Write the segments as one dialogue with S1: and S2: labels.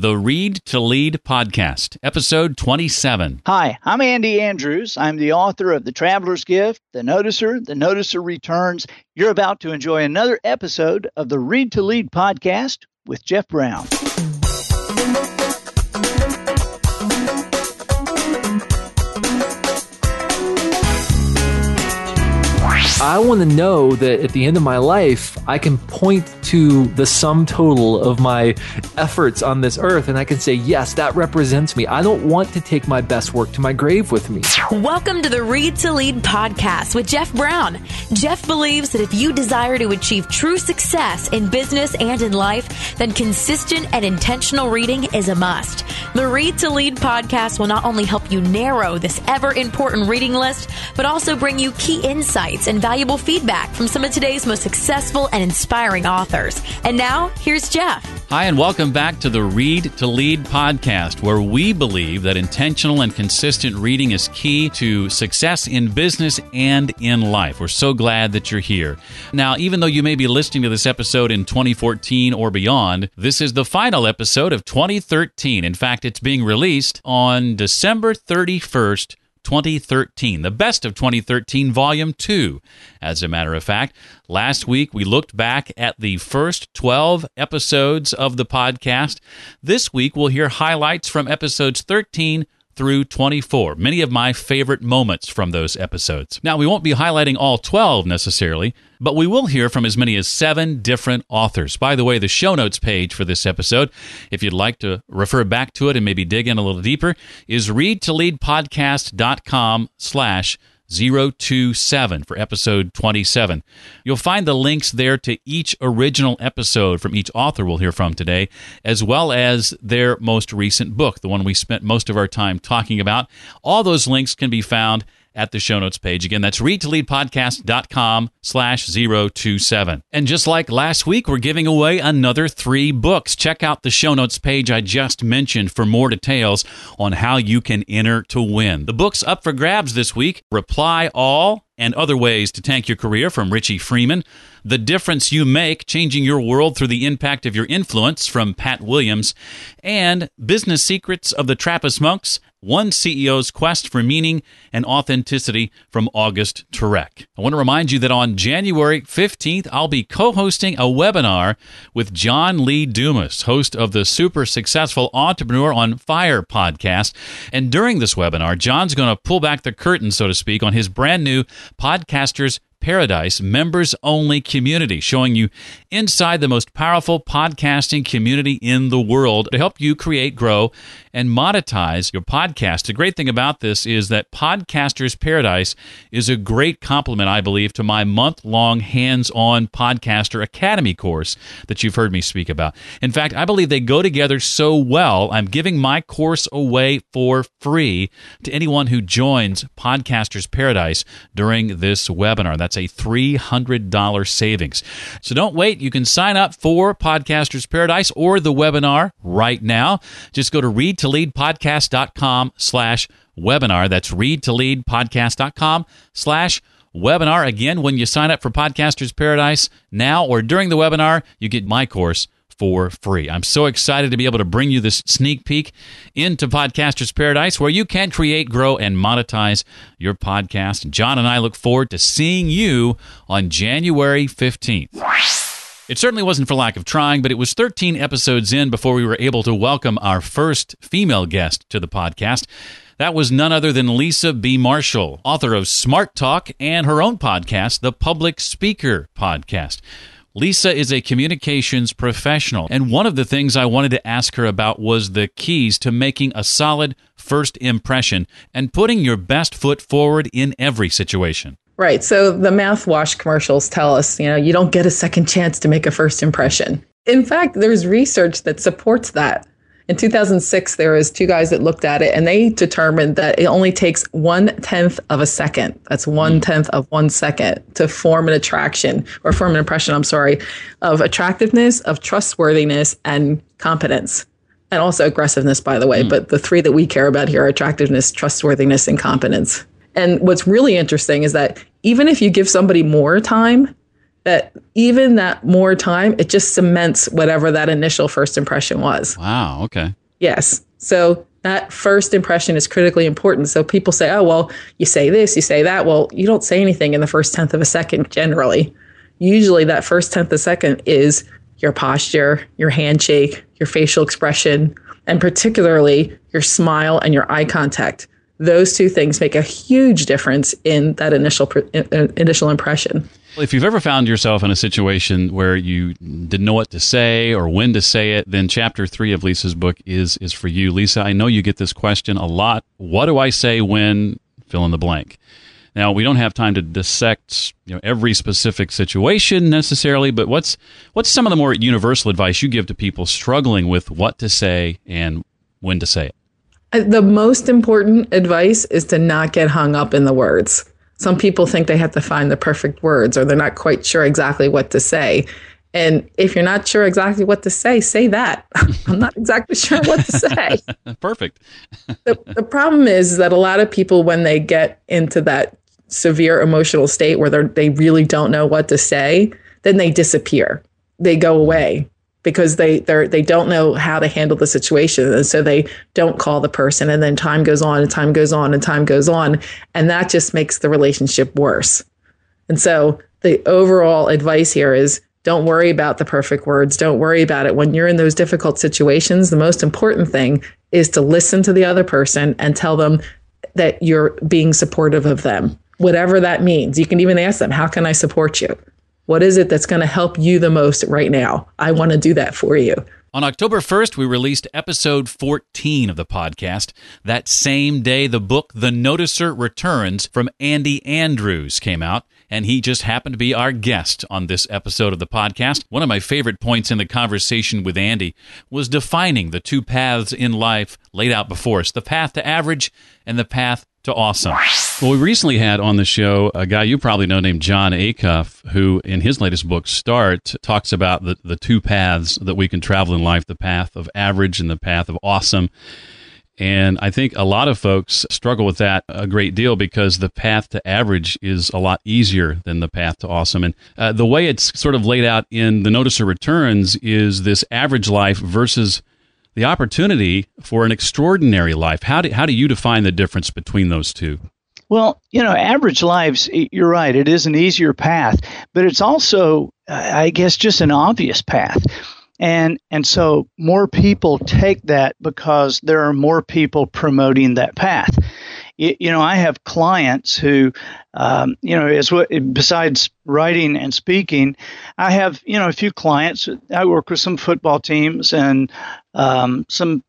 S1: the Read to Lead podcast, episode 27.
S2: Hi, I'm Andy Andrews. I'm the author of The Traveler's Gift, The Noticer, The Noticer Returns. You're about to enjoy another episode of the Read to Lead podcast with Jeff Brown.
S3: I want to know that at the end of my life, I can point to the sum total of my efforts on this earth and I can say, yes, that represents me. I don't want to take my best work to my grave with me.
S4: Welcome to the Read to Lead podcast with Jeff Brown. Jeff believes that if you desire to achieve true success in business and in life, then consistent and intentional reading is a must. The Read to Lead podcast will not only help you narrow this ever important reading list, but also bring you key insights and valuable feedback from some of today's most successful and inspiring authors. And now, here's Jeff.
S1: Hi, and welcome back to the Read to Lead podcast, where we believe that intentional and consistent reading is key to success in business and in life. We're so glad that you're here. Now, even though you may be listening to this episode in 2014 or beyond, this is the final episode of 2013. In fact, it's being released on December 31st. 2013, the best of 2013, volume 2. As a matter of fact, last week we looked back at the first 12 episodes of the podcast. This week we'll hear highlights from episodes 13 through 24. Many of my favorite moments from those episodes. Now, we won't be highlighting all 12 necessarily, but we will hear from as many as seven different authors. By the way, the show notes page for this episode, if you'd like to refer back to it and maybe dig in a little deeper, is readtoleadpodcast.com slash 027 for episode 27. You'll find the links there to each original episode from each author we'll hear from today, as well as their most recent book, the one we spent most of our time talking about. All those links can be found at the show notes page. Again, that's readtoleadpodcast.com slash 027. And just like last week, we're giving away another three books. Check out the show notes page I just mentioned for more details on how you can enter to win. The books up for grabs this week, Reply All and Other Ways to Tank Your Career from Richie Frieman, The Difference You Make, Changing Your World Through the Impact of Your Influence from Pat Williams, and Business Secrets of the Trappist Monks, One CEO's Quest for Meaning and Authenticity from August Turak. I want to remind you that on January 15th, I'll be co-hosting a webinar with John Lee Dumas, host of the super successful Entrepreneur on Fire podcast. And during this webinar, John's going to pull back the curtain, so to speak, on his brand new Podcasters Paradise members only community, showing you inside the most powerful podcasting community in the world to help you create, grow, and monetize your podcast. The great thing about this is that Podcasters Paradise is a great complement, I believe, to my month long hands on Podcaster Academy course that you've heard me speak about. In fact, I believe they go together so well, I'm giving my course away for free to anyone who joins Podcasters Paradise during this webinar. That's a $300 savings. So don't wait. You can sign up for Podcasters Paradise or the webinar right now. Just go to readtoleadpodcast.com slash webinar. That's readtoleadpodcast.com slash webinar. Again, when you sign up for Podcasters Paradise now or during the webinar, you get my course for free. I'm so excited to be able to bring you this sneak peek into Podcasters Paradise where you can create, grow, and monetize your podcast. John and I look forward to seeing you on January 15th. It certainly wasn't for lack of trying, but it was 13 episodes in before we were able to welcome our first female guest to the podcast. That was none other than Lisa B. Marshall, author of Smart Talk and her own podcast, the Public Speaker Podcast. Lisa is a communications professional, and one of the things I wanted to ask her about was the keys to making a solid first impression and putting your best foot forward in every situation.
S5: Right. So the mouthwash commercials tell us, you know, you don't get a second chance to make a first impression. In fact, there's research that supports that. In 2006, there was two guys that looked at it, and they determined that it only takes one tenth of a second. That's one tenth of one second to form an attraction or form an impression. I'm sorry, of attractiveness, of trustworthiness, and competence, and also aggressiveness, by the way. Mm. But the three that we care about here are attractiveness, trustworthiness, and competence. And what's really interesting is that even if you give somebody more time, that even that more time, it just cements whatever that initial first impression was.
S1: Wow. Okay.
S5: Yes. So that first impression is critically important. So people say, oh, well, you say this, you say that. Well, you don't say anything in the first tenth of a second generally. Usually, that first tenth of a second is your posture, your handshake, your facial expression, and particularly your smile and your eye contact. Those two things make a huge difference in that initial initial impression.
S1: If you've ever found yourself in a situation where you didn't know what to say or when to say it, then chapter three of Lisa's book is is for you. Lisa, I know you get this question a lot. What do I say when fill in the blank? Now we don't have time to dissect you know every specific situation necessarily, but what's what's some of the more universal advice you give to people struggling with what to say and when to say it?
S5: Uh, the most important advice is to not get hung up in the words. Some people think they have to find the perfect words or they're not quite sure exactly what to say. And if you're not sure exactly what to say, say that. I'm not exactly sure what to say.
S1: Perfect.
S5: the, the problem is that a lot of people, when they get into that severe emotional state where they really don't know what to say, then they disappear. They go away because they they they don't know how to handle the situation and so they don't call the person and then time goes on and time goes on and time goes on and that just makes the relationship worse. And so the overall advice here is don't worry about the perfect words. Don't worry about it. When you're in those difficult situations, the most important thing is to listen to the other person and tell them that you're being supportive of them whatever that means. You can even ask them, How can I support you? What is it that's going to help you the most right now? I want to do that for you.
S1: On October 1st, we released episode 14 of the podcast. That same day, the book The Noticer Returns from Andy Andrews came out, and he just happened to be our guest on this episode of the podcast. One of my favorite points in the conversation with Andy was defining the two paths in life laid out before us the path to average and the path to awesome. Well, we recently had on the show a guy you probably know named Jon Acuff, who in his latest book, Start, talks about the, the two paths that we can travel in life the path of average and the path of awesome. And I think a lot of folks struggle with that a great deal because the path to average is a lot easier than the path to awesome. And uh, the way it's sort of laid out in the Noticer Returns is this average life versus the opportunity for an extraordinary life. How do, how do you define the difference between those two?
S2: Well, you know, average lives, you're right, it is an easier path, but it's also, I guess, just an obvious path. And, and so more people take that because there are more people promoting that path you know, I have clients who, um, you know, as what besides writing and speaking, I have you know a few clients. I work with some football teams and um, some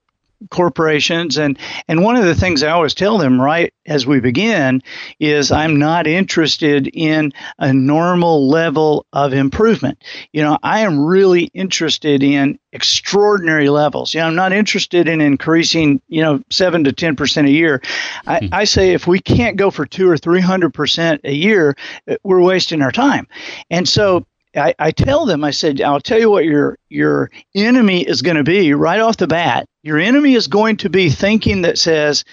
S2: corporations and and one of the things I always tell them right as we begin is I'm not interested in a normal level of improvement. You know, I am really interested in extraordinary levels. You know, I'm not interested in increasing, you know, 7 to 10% a year. I, hmm. I say if we can't go for 2 or 300% a year, we're wasting our time. And so I, I, tell them, I said, I'll tell you what your your enemy is going to be right off the bat. Your enemy is going to be thinking that says,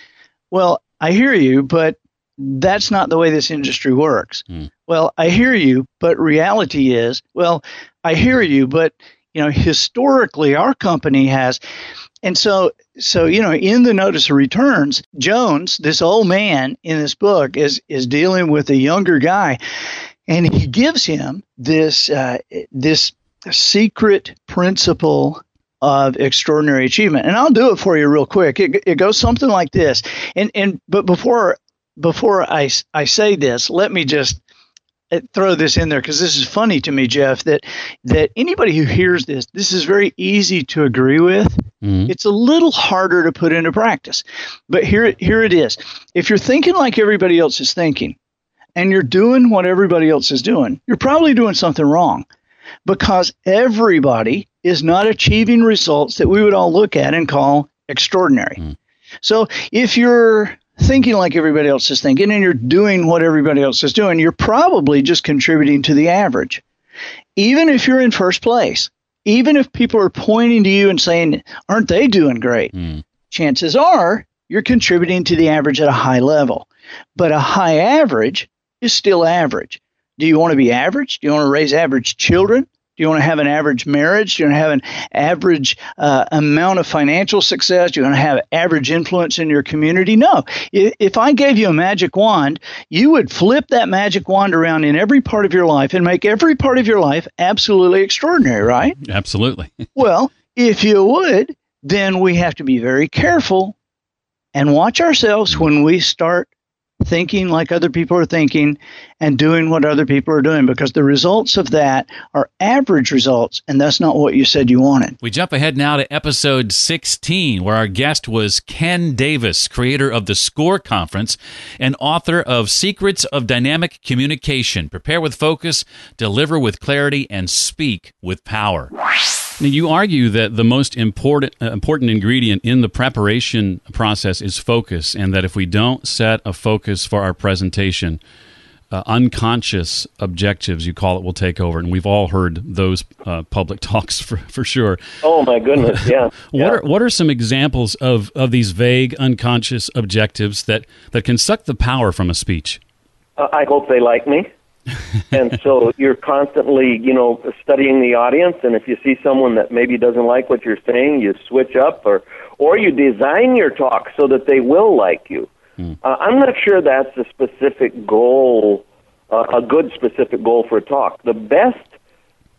S2: Well, I hear you, but that's not the way this industry works. Mm. Well, I hear you, but reality is, well, I hear you, but you know, historically our company has and so so you know in the Noticer Returns jones this old man in this book is is dealing with a younger guy and he gives him this uh, this secret principle of extraordinary achievement. And I'll do it for you real quick. It, it goes something like this. And and but before before I I say this, let me just uh, throw this in there because this is funny to me, Jeff. That that anybody who hears this, this is very easy to agree with. Mm-hmm. It's a little harder to put into practice. But here here it is. If you're thinking like everybody else is thinking, and you're doing what everybody else is doing, you're probably doing something wrong because everybody is not achieving results that we would all look at and call extraordinary. Mm. So if you're thinking like everybody else is thinking and you're doing what everybody else is doing, you're probably just contributing to the average. Even if you're in first place, even if people are pointing to you and saying, Aren't they doing great? Mm. Chances are you're contributing to the average at a high level. But a high average is still average. Do you want to be average? Do you want to raise average children? Do you want to have an average marriage? Do you want to have an average uh, amount of financial success? Do you want to have average influence in your community? No. If, if I gave you a magic wand, you would flip that magic wand around in every part of your life and make every part of your life absolutely extraordinary, right?
S1: Absolutely.
S2: well, if you would, then we have to be very careful and watch ourselves when we start thinking like other people are thinking and doing what other people are doing because the results of that are average results and that's not what you said you wanted.
S1: We jump ahead now to episode 16 where our guest was Ken Davis, creator of the SCORE conference and author of Secrets of Dynamic Communication. Prepare with focus, deliver with clarity and speak with power. Now, you argue that the most important uh, important ingredient in the preparation process is focus, and that if we don't set a focus for our presentation, uh, unconscious objectives, you call it, will take over. And we've all heard those uh, public talks for, for sure.
S6: Oh my goodness, yeah.
S1: what
S6: yeah.
S1: are what are some examples of, of these vague, unconscious objectives that, that can suck the power from a speech?
S6: Uh, I hope they like me and so you're constantly, you know, studying the audience. And if you see someone that maybe doesn't like what you're saying, you switch up, or or you design your talk so that they will like you. Mm. Uh, I'm not sure that's a specific goal, uh, a good specific goal for a talk. The best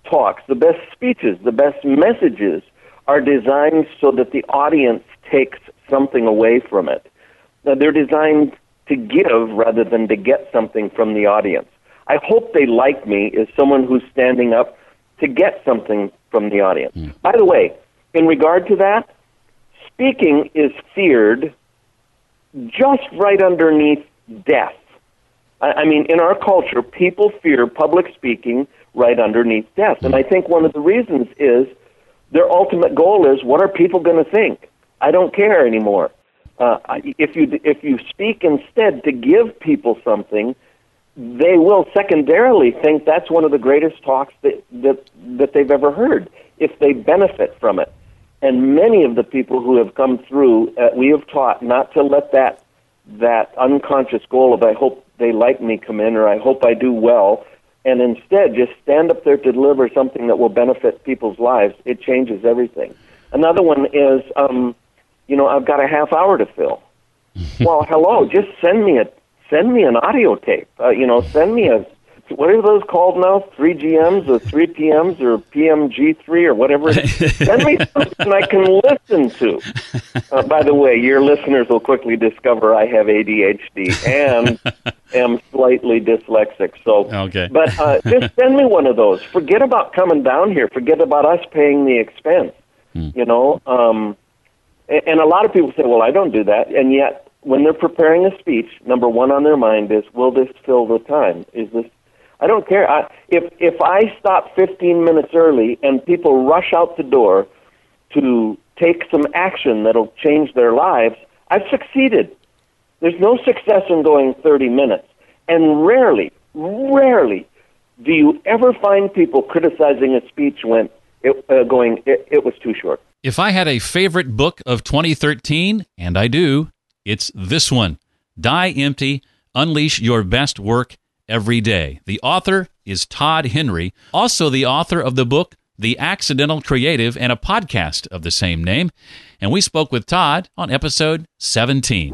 S6: talks, the best speeches, the best messages are designed so that the audience takes something away from it. Now, they're designed to give rather than to get something from the audience. I hope they like me as someone who's standing up to get something from the audience. Mm. By the way, in regard to that, speaking is feared just right underneath death. I, I mean, in our culture, people fear public speaking right underneath death. And I think one of the reasons is their ultimate goal is what are people going to think? I don't care anymore. Uh, if you if you speak instead to give people something, they will secondarily think that's one of the greatest talks that, that, that they've ever heard if they benefit from it. And many of the people who have come through, uh, we have taught not to let that, that unconscious goal of I hope they like me come in or I hope I do well, and instead just stand up there to deliver something that will benefit people's lives. It changes everything. Another one is, um, you know, I've got a half hour to fill. well, hello, just send me a send me an audio tape. Uh, you know, send me a what are those called now? Three GMs or three PMs or PMG three or whatever. Send me something I can listen to. Uh, by the way, your listeners will quickly discover I have ADHD and am slightly dyslexic. So,
S1: okay.
S6: but uh, just send me one of those. Forget about coming down here. Forget about us paying the expense. Hmm. You know, um, and, and a lot of people say, "Well, I don't do that," and yet when they're preparing a speech, number one on their mind is, will this fill the time? Is this? I don't care. I, if if I stop 15 minutes early and people rush out the door to take some action that'll change their lives, I've succeeded. There's no success in going 30 minutes, and rarely, rarely do you ever find people criticizing a speech when it, uh, going it, it was too short.
S1: If I had a favorite book of 2013, and I do, it's this one Die Empty, Unleash Your Best Work Every Day. The author is Todd Henry, also the author of the book The Accidental Creative and a podcast of the same name. And we spoke with Todd on episode 17.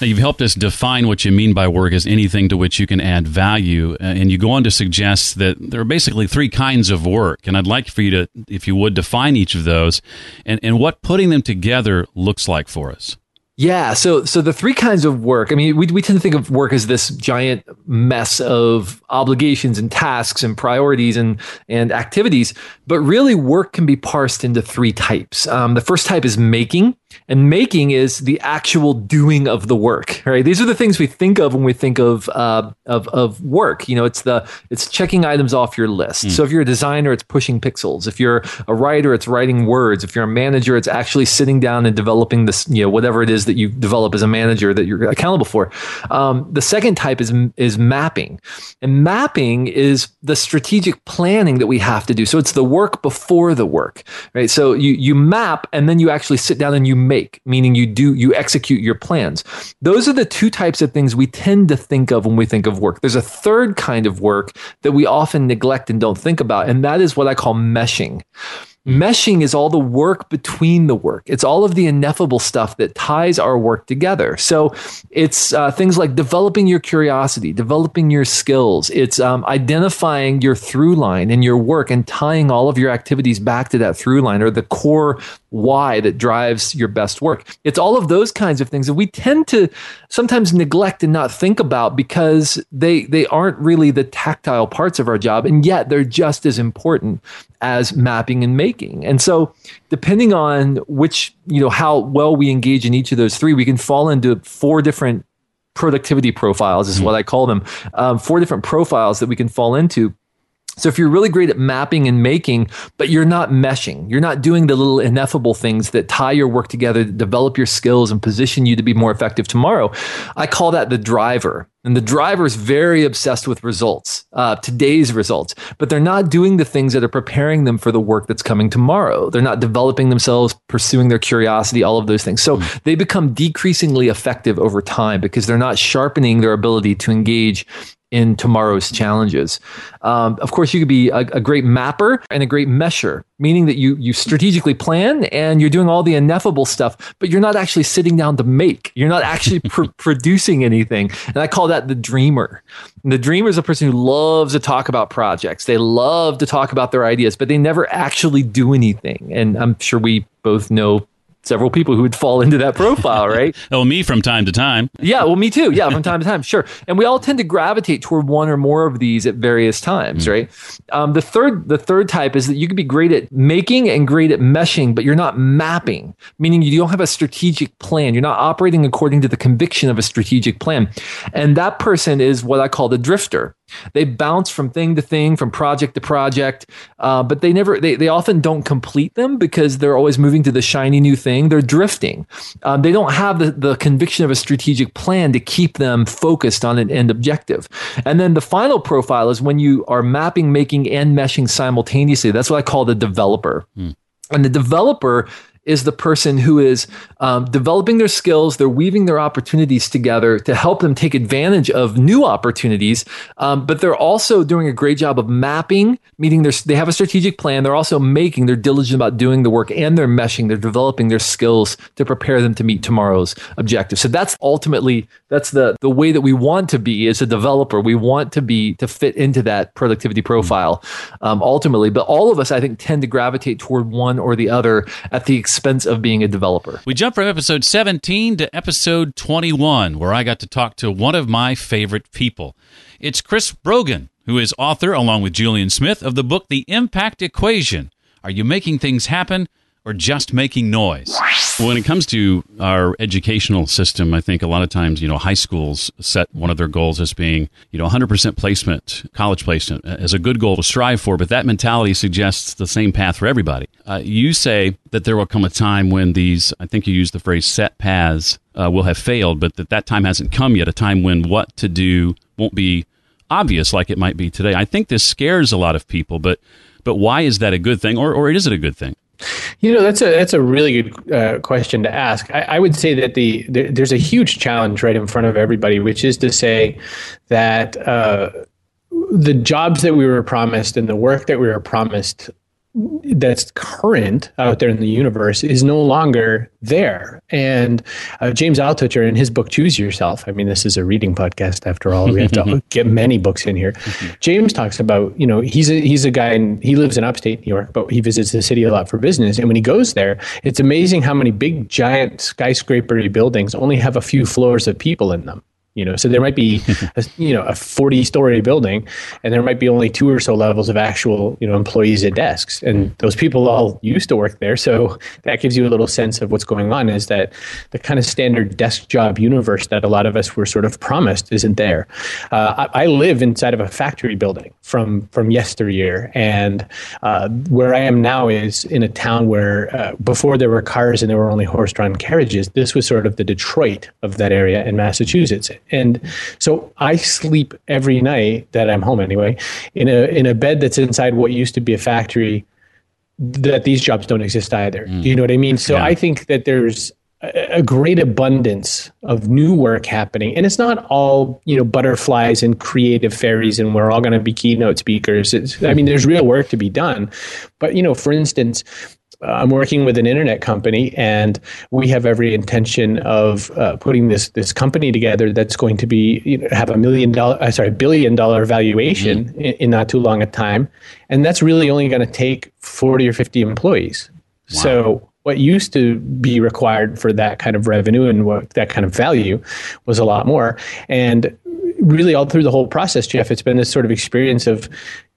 S1: Now, you've helped us define what you mean by work as anything to which you can add value. Uh, and you go on to suggest that there are basically three kinds of work. And I'd like for you to, if you would, define each of those and, and what putting them together looks like for us.
S3: Yeah, so so the three kinds of work. I mean, we we tend to think of work as this giant mess of obligations and tasks and priorities and and activities, but really work can be parsed into three types. Um, the first type is making, and making is the actual doing of the work. Right? These are the things we think of when we think of uh, of of work. You know, it's the it's checking items off your list. Mm. So if you're a designer, it's pushing pixels. If you're a writer, it's writing words. If you're a manager, it's actually sitting down and developing this. You know, whatever it is that you develop as a manager that you're accountable for. Um, the second type is is mapping, and mapping is the strategic planning that we have to do. So it's the work before the work, right? So you you map and then you actually sit down and you make, meaning you do, you execute your plans. Those are the two types of things we tend to think of when we think of work. There's a third kind of work that we often neglect and don't think about, and that is what I call meshing. Meshing is all the work between the work. It's all of the ineffable stuff that ties our work together. So it's uh, things like developing your curiosity, developing your skills. It's um, identifying your through line in your work and tying all of your activities back to that through line or the core why that drives your best work. It's all of those kinds of things that we tend to sometimes neglect and not think about because they they aren't really the tactile parts of our job and yet they're just as important as mapping and making. And so depending on which, you know, how well we engage in each of those three, we can fall into four different productivity profiles is what I call them. Um, four different profiles that we can fall into so if you're really great at mapping and making, but you're not meshing, you're not doing the little ineffable things that tie your work together, develop your skills and position you to be more effective tomorrow. I call that the driver. And the driver is very obsessed with results, uh, today's results, but they're not doing the things that are preparing them for the work that's coming tomorrow. They're not developing themselves, pursuing their curiosity, all of those things. So mm. they become decreasingly effective over time because they're not sharpening their ability to engage in tomorrow's challenges. Um, of course, you could be a, a, great mapper and a great mesher, meaning that you you strategically plan and you're doing all the ineffable stuff, but you're not actually sitting down to make. You're not actually pr- producing anything. And I call that the dreamer. And the dreamer is a person who loves to talk about projects. They love to talk about their ideas, but they never actually do anything. And I'm sure we both know several people who would fall into that profile, right?
S1: oh, me from time to time.
S3: Yeah, well, me too. Yeah, from time to time, sure. And we all tend to gravitate toward one or more of these at various times, mm. right? Um, the third, the third type is that you could be great at making and great at meshing, but you're not mapping, meaning you don't have a strategic plan. You're not operating according to the conviction of a strategic plan, and that person is what I call the drifter. They bounce from thing to thing, from project to project, uh, but they never, they, they often don't complete them because they're always moving to the shiny new thing. They're drifting. Um, they don't have the, the conviction of a strategic plan to keep them focused on an end objective. And then the final profile is when you are mapping, making, and meshing simultaneously. That's what I call the developer. Hmm. And the developer is the person who is um, developing their skills, they're weaving their opportunities together to help them take advantage of new opportunities, um, but they're also doing a great job of mapping, meaning they have a strategic plan. They're also making, they're diligent about doing the work and they're meshing, they're developing their skills to prepare them to meet tomorrow's objective. So that's ultimately, that's the, the way that we want to be as a developer. We want to be, to fit into that productivity profile um, ultimately. But all of us, I think, tend to gravitate toward one or the other at the expense of being a developer.
S1: We jump from episode 17 to episode 21, where I got to talk to one of my favorite people. It's Chris Brogan, who is author, along with Julien Smith, of the book The Impact Equation. Are you making things happen? Or just making noise? When it comes to our educational system, I think a lot of times, you know, high schools set one of their goals as being, you know, 100% placement, college placement as a good goal to strive for, but that mentality suggests the same path for everybody. Uh, you say that there will come a time when these, I think you use the phrase set paths, uh, will have failed, but that that time hasn't come yet, a time when what to do won't be obvious like it might be today. I think this scares a lot of people, but but why is that a good thing, or or is it a good thing?
S7: You know, that's a that's a really good uh, question to ask. I, I, would say that the, the, there's a huge challenge right in front of everybody, which is to say that uh, the jobs that we were promised and the work that we were promised that's current out there in the universe is no longer there. And uh, James Altucher, in his book Choose Yourself, I mean, this is a reading podcast after all. We have to get many books in here. James talks about, you know, he's a, he's a guy and he lives in upstate New York, but he visits the city a lot for business. And when he goes there, it's amazing how many big, giant skyscrapery buildings only have a few floors of people in them you know so there might be a, you know a 40 story building and there might be only two or so levels of actual you know employees at desks and those people all used to work there. So that gives you a little sense of what's going on is that the kind of standard desk job universe that a lot of us were sort of promised isn't there. Uh, I, I, live inside of a factory building from from yesteryear and uh, where i am now is in a town where uh, before there were cars and there were only horse-drawn carriages this was sort of the detroit of that area in massachusetts and so I sleep every night that I'm home anyway in a in a bed that's inside what used to be a factory that these jobs don't exist either. Mm. Do you know what I mean? So yeah. I think that there's a great abundance of new work happening and it's not all you know butterflies and creative fairies and we're all going to be keynote speakers it's, i mean there's real work to be done but you know for instance I'm working with an internet company, and we have every intention of uh, putting this this company together that's going to be you know, have a million dollar, uh, sorry, billion dollar valuation mm-hmm. in, in, not too long a time, and that's really only going to take 40 or 50 employees. Wow. So what used to be required for that kind of revenue and what that kind of value was a lot more, and really all through the whole process, Jeff, it's been this sort of experience of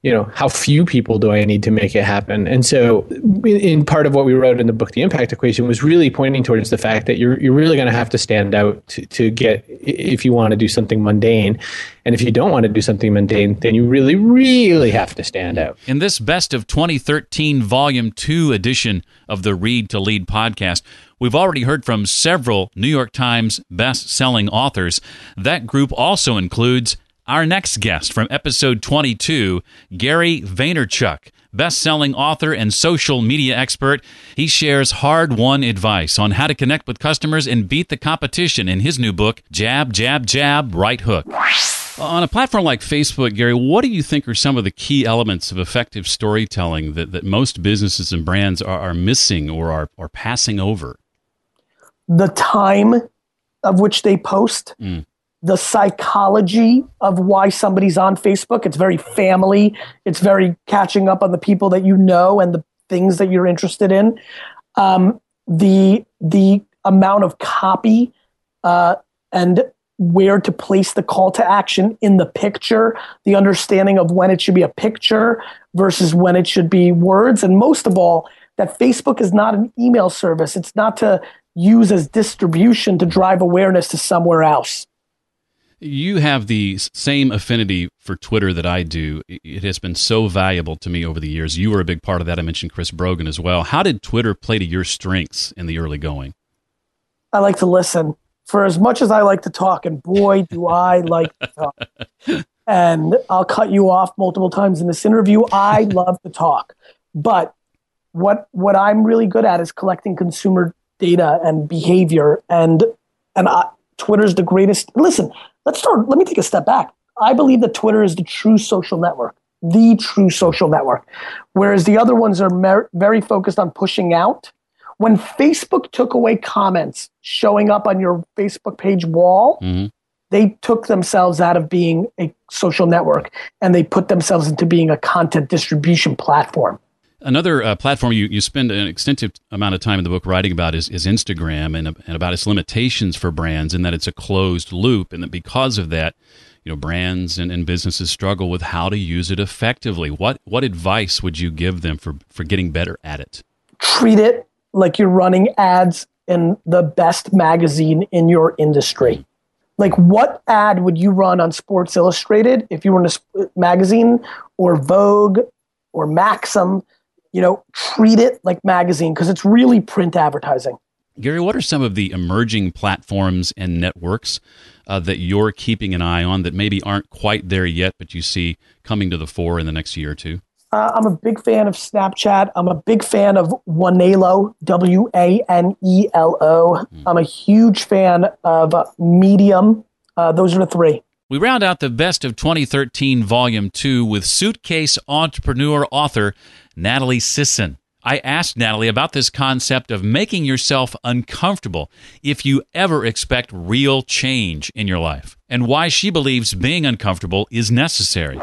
S7: you know how few people do i need to make it happen? And so in part of what we wrote in the book the impact equation was really pointing towards the fact that you're, you're really going to have to stand out to, to get if you want to do something mundane. And if you don't want to do something mundane then you really really have to stand out.
S1: In this best of 2013 volume 2 edition of the read to lead podcast We've already heard from several New York Times best-selling authors. That group also includes our next guest from episode 22, Gary Vaynerchuk, best-selling author and social media expert. He shares hard-won advice on how to connect with customers and beat the competition in his new book, Jab, Jab, Jab, Right Hook. On a platform like Facebook, Gary, what do you think are some of the key elements of effective storytelling that, that most businesses and brands are, are missing or are, are passing over?
S8: The time of which they post. Mm the psychology of why somebody's on Facebook. It's very family. It's very catching up on the people that you know and the things that you're interested in. Um, the the amount of copy uh, and where to place the call to action in the picture, the understanding of when it should be a picture versus when it should be words, and most of all, that Facebook is not an email service. It's not to use as distribution to drive awareness to somewhere else.
S1: You have the same affinity for Twitter that I do. It has been so valuable to me over the years. You were a big part of that. I mentioned Chris Brogan as well. How did Twitter play to your strengths in the early going?
S8: I like to listen. For as much as I like to talk, and boy, do I like to talk. and I'll cut you off multiple times in this interview. I love to talk. But what what I'm really good at is collecting consumer data and behavior and and I, Twitter's the greatest. Listen, let's start. Let me take a step back. I believe that Twitter is the true social network, the true social network, whereas the other ones are mer- very focused on pushing out. When Facebook took away comments showing up on your Facebook page wall, mm-hmm. they took themselves out of being a social network and they put themselves into being a content distribution platform.
S1: Another uh, platform you, you spend an extensive amount of time in the book writing about is, is Instagram and, and about its limitations for brands and that it's a closed loop and that because of that, you know, brands and, and businesses struggle with how to use it effectively. What what advice would you give them for, for getting better at it?
S8: Treat it like you're running ads in the best magazine in your industry. Like, what ad would you run on Sports Illustrated if you were in a magazine or Vogue or Maxim? You know, treat it like magazine because it's really print advertising.
S1: Gary, what are some of the emerging platforms and networks uh, that you're keeping an eye on that maybe aren't quite there yet, but you see coming to the fore in the next year or two?
S8: Uh, I'm a big fan of Snapchat. I'm a big fan of Wanelo, W A N E L O. Mm. I'm a huge fan of uh, Medium. Uh, those are the three.
S1: We round out the best of 2013 Volume 2 with suitcase entrepreneur author Natalie Sisson. I asked Natalie about this concept of making yourself uncomfortable if you ever expect real change in your life, and why she believes being uncomfortable is necessary.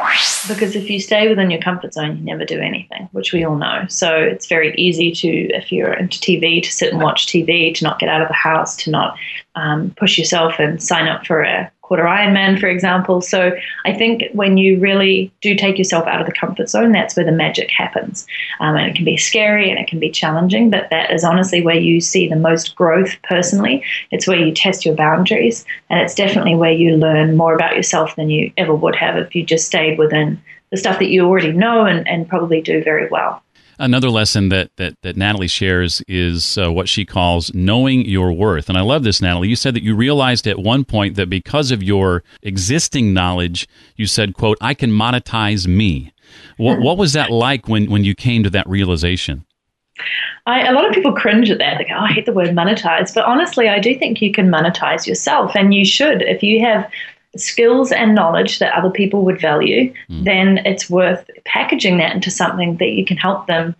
S9: Because if you stay within your comfort zone, you never do anything, which we all know. So it's very easy to, if you're into TV, to sit and watch TV, to not get out of the house, to not um, push yourself and sign up for a quarter Ironman, for example. So I think when you really do take yourself out of the comfort zone, that's where the magic happens. Um, and it can be scary and it can be challenging, but that is honestly where you see the most growth personally. It's where you test your boundaries, and it's definitely where you learn more about yourself than you ever would have if you just stayed within the stuff that you already know and, and probably do very well.
S1: Another lesson that, that, that Natalie shares is uh, what she calls knowing your worth. And I love this, Natalie. You said that you realized at one point that because of your existing knowledge, you said, quote, I can monetize me. What, what was that like when, when you came to that realization?
S9: I, a lot of people cringe at that. They go, oh, I hate the word monetize. But honestly, I do think you can monetize yourself, and you should. If you have skills and knowledge that other people would value, mm. then it's worth packaging that into something that you can help them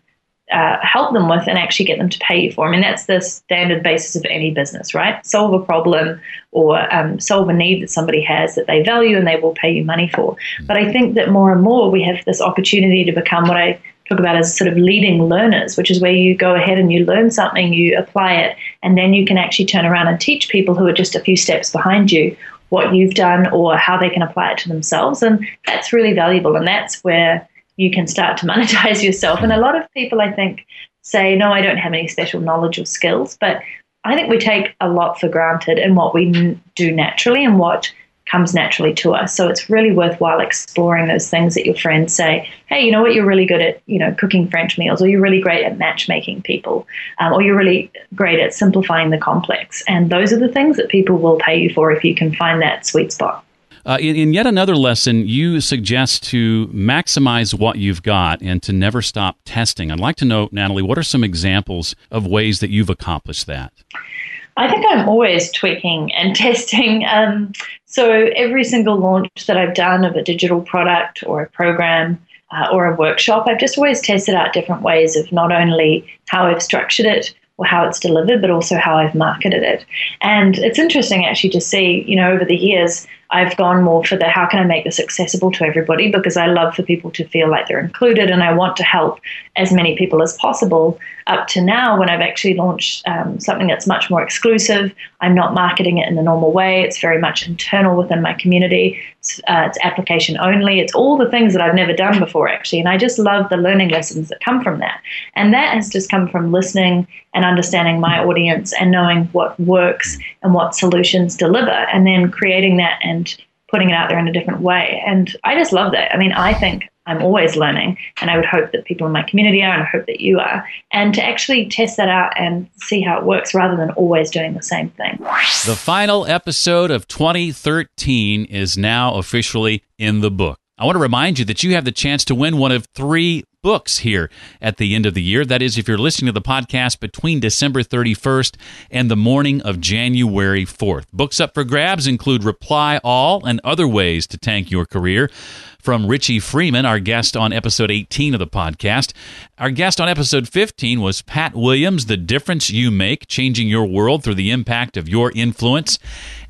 S9: uh, help them with and actually get them to pay you for. I mean, that's the standard basis of any business, right? Solve a problem or um, solve a need that somebody has that they value and they will pay you money for. Mm. But I think that more and more we have this opportunity to become what I talk about as sort of leading learners, which is where you go ahead and you learn something, you apply it, and then you can actually turn around and teach people who are just a few steps behind you what you've done or how they can apply it to themselves. And that's really valuable. And that's where you can start to monetize yourself. And a lot of people, I think, say, no, I don't have any special knowledge or skills. But I think we take a lot for granted in what we do naturally and what comes naturally to us. So it's really worthwhile exploring those things that your friends say, hey, you know what, you're really good at, you know, cooking French meals, or you're really great at matchmaking people, um, or you're really great at simplifying the complex. And those are the things that people will pay you for if you can find that sweet spot.
S1: Uh, in, in, yet another lesson, you suggest to maximize what you've got and to never stop testing. I'd like to know, Natalie, what are some examples of ways that you've accomplished that?
S9: I think I'm always tweaking and testing. Um, so every single launch that I've done of a digital product or a program uh, or a workshop, I've just always tested out different ways of not only how I've structured it or how it's delivered, but also how I've marketed it. And it's interesting actually to see, you know, over the years, I've gone more for the how can I make this accessible to everybody because I love for people to feel like they're included and I want to help as many people as possible. Up to now, when I've actually launched um, something that's much more exclusive, I'm not marketing it in the normal way. It's very much internal within my community. It's, uh, it's application only. It's all the things that I've never done before, actually. And I just love the learning lessons that come from that. And that has just come from listening and understanding my audience and knowing what works and what solutions deliver, and then creating that and and putting it out there in a different way. And I just love that. I mean, I think I'm always learning, and I would hope that people in my community are, and I hope that you are. And to actually test that out and see how it works rather than always doing the same thing.
S1: The final episode of 2013 is now officially in the book. I want to remind you that you have the chance to win one of three books here at the end of the year. That is, if you're listening to the podcast between December 31st and the morning of January 4th. Books up for grabs include Reply All and Other Ways to Tank Your Career from Richie Frieman, our guest on episode 18 of the podcast. Our guest on episode 15 was Pat Williams, The Difference You Make, Changing Your World Through the Impact of Your Influence.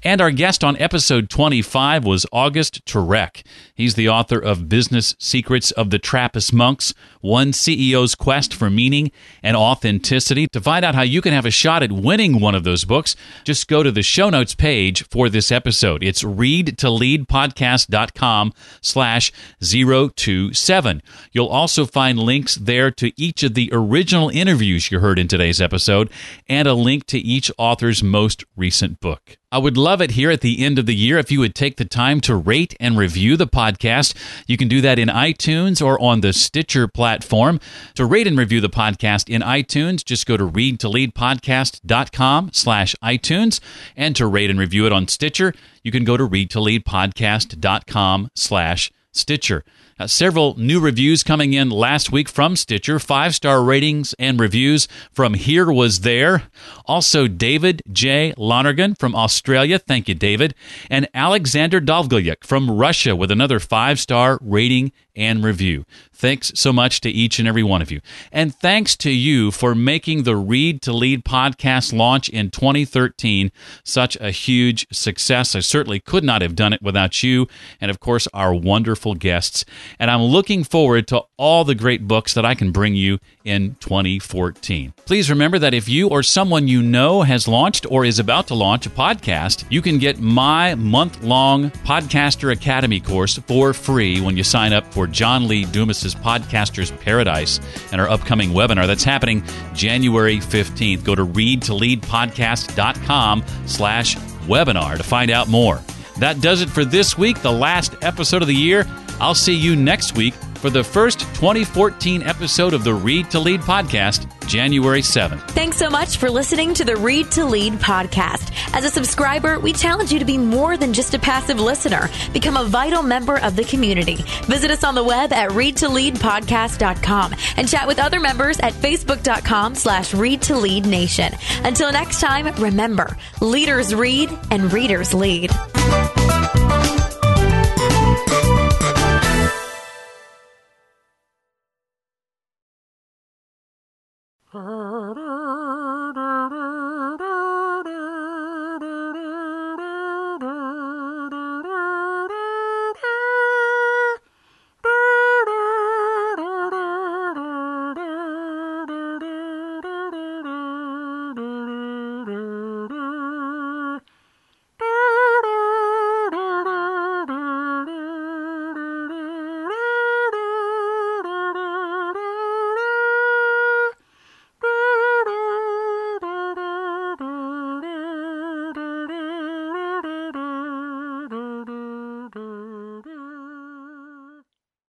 S1: And our guest on episode 25 was August Turak. He's the author of Business Secrets of the Trappist Monks, One CEO's Quest for Meaning and Authenticity. To find out how you can have a shot at winning one of those books, just go to the show notes page for this episode. It's readtoleadpodcast.com slash 027. You'll also find links there to each of the original interviews you heard in today's episode and a link to each author's most recent book. I would love it here at the end of the year if you would take the time to rate and review the podcast. You can do that in iTunes or on the Stitcher platform. To rate and review the podcast in iTunes, just go to readtoleadpodcast.com slash iTunes. And to rate and review it on Stitcher, you can go to readtoleadpodcast.com slash Stitcher. Uh, several new reviews coming in last week from Stitcher, five star ratings and reviews from Here Was There. Also, David J. Lonergan from Australia. Thank you, David. And Alexander Dovgalyuk from Russia with another five star rating and review. Thanks so much to each and every one of you. And thanks to you for making the Read to Lead podcast launch in 2013 such a huge success. I certainly could not have done it without you and, of course, our wonderful guests. And I'm looking forward to all the great books that I can bring you in 2014. Please remember that if you or someone you know has launched or is about to launch a podcast, you can get my month long Podcaster Academy course for free when you sign up for John Lee Dumas's Podcasters Paradise and our upcoming webinar that's happening January 15th. Go to readtoleadpodcast.com slash webinar to find out more. That does it for this week, the last episode of the year. I'll see you next week for the first 2014 episode of the Read to Lead podcast, January 7th.
S4: Thanks so much for listening to the Read to Lead podcast. As a subscriber, we challenge you to be more than just a passive listener. Become a vital member of the community. Visit us on the web at readtoleadpodcast.com and chat with other members at facebook.com slash read to lead nation. Until next time, remember, leaders read and readers lead.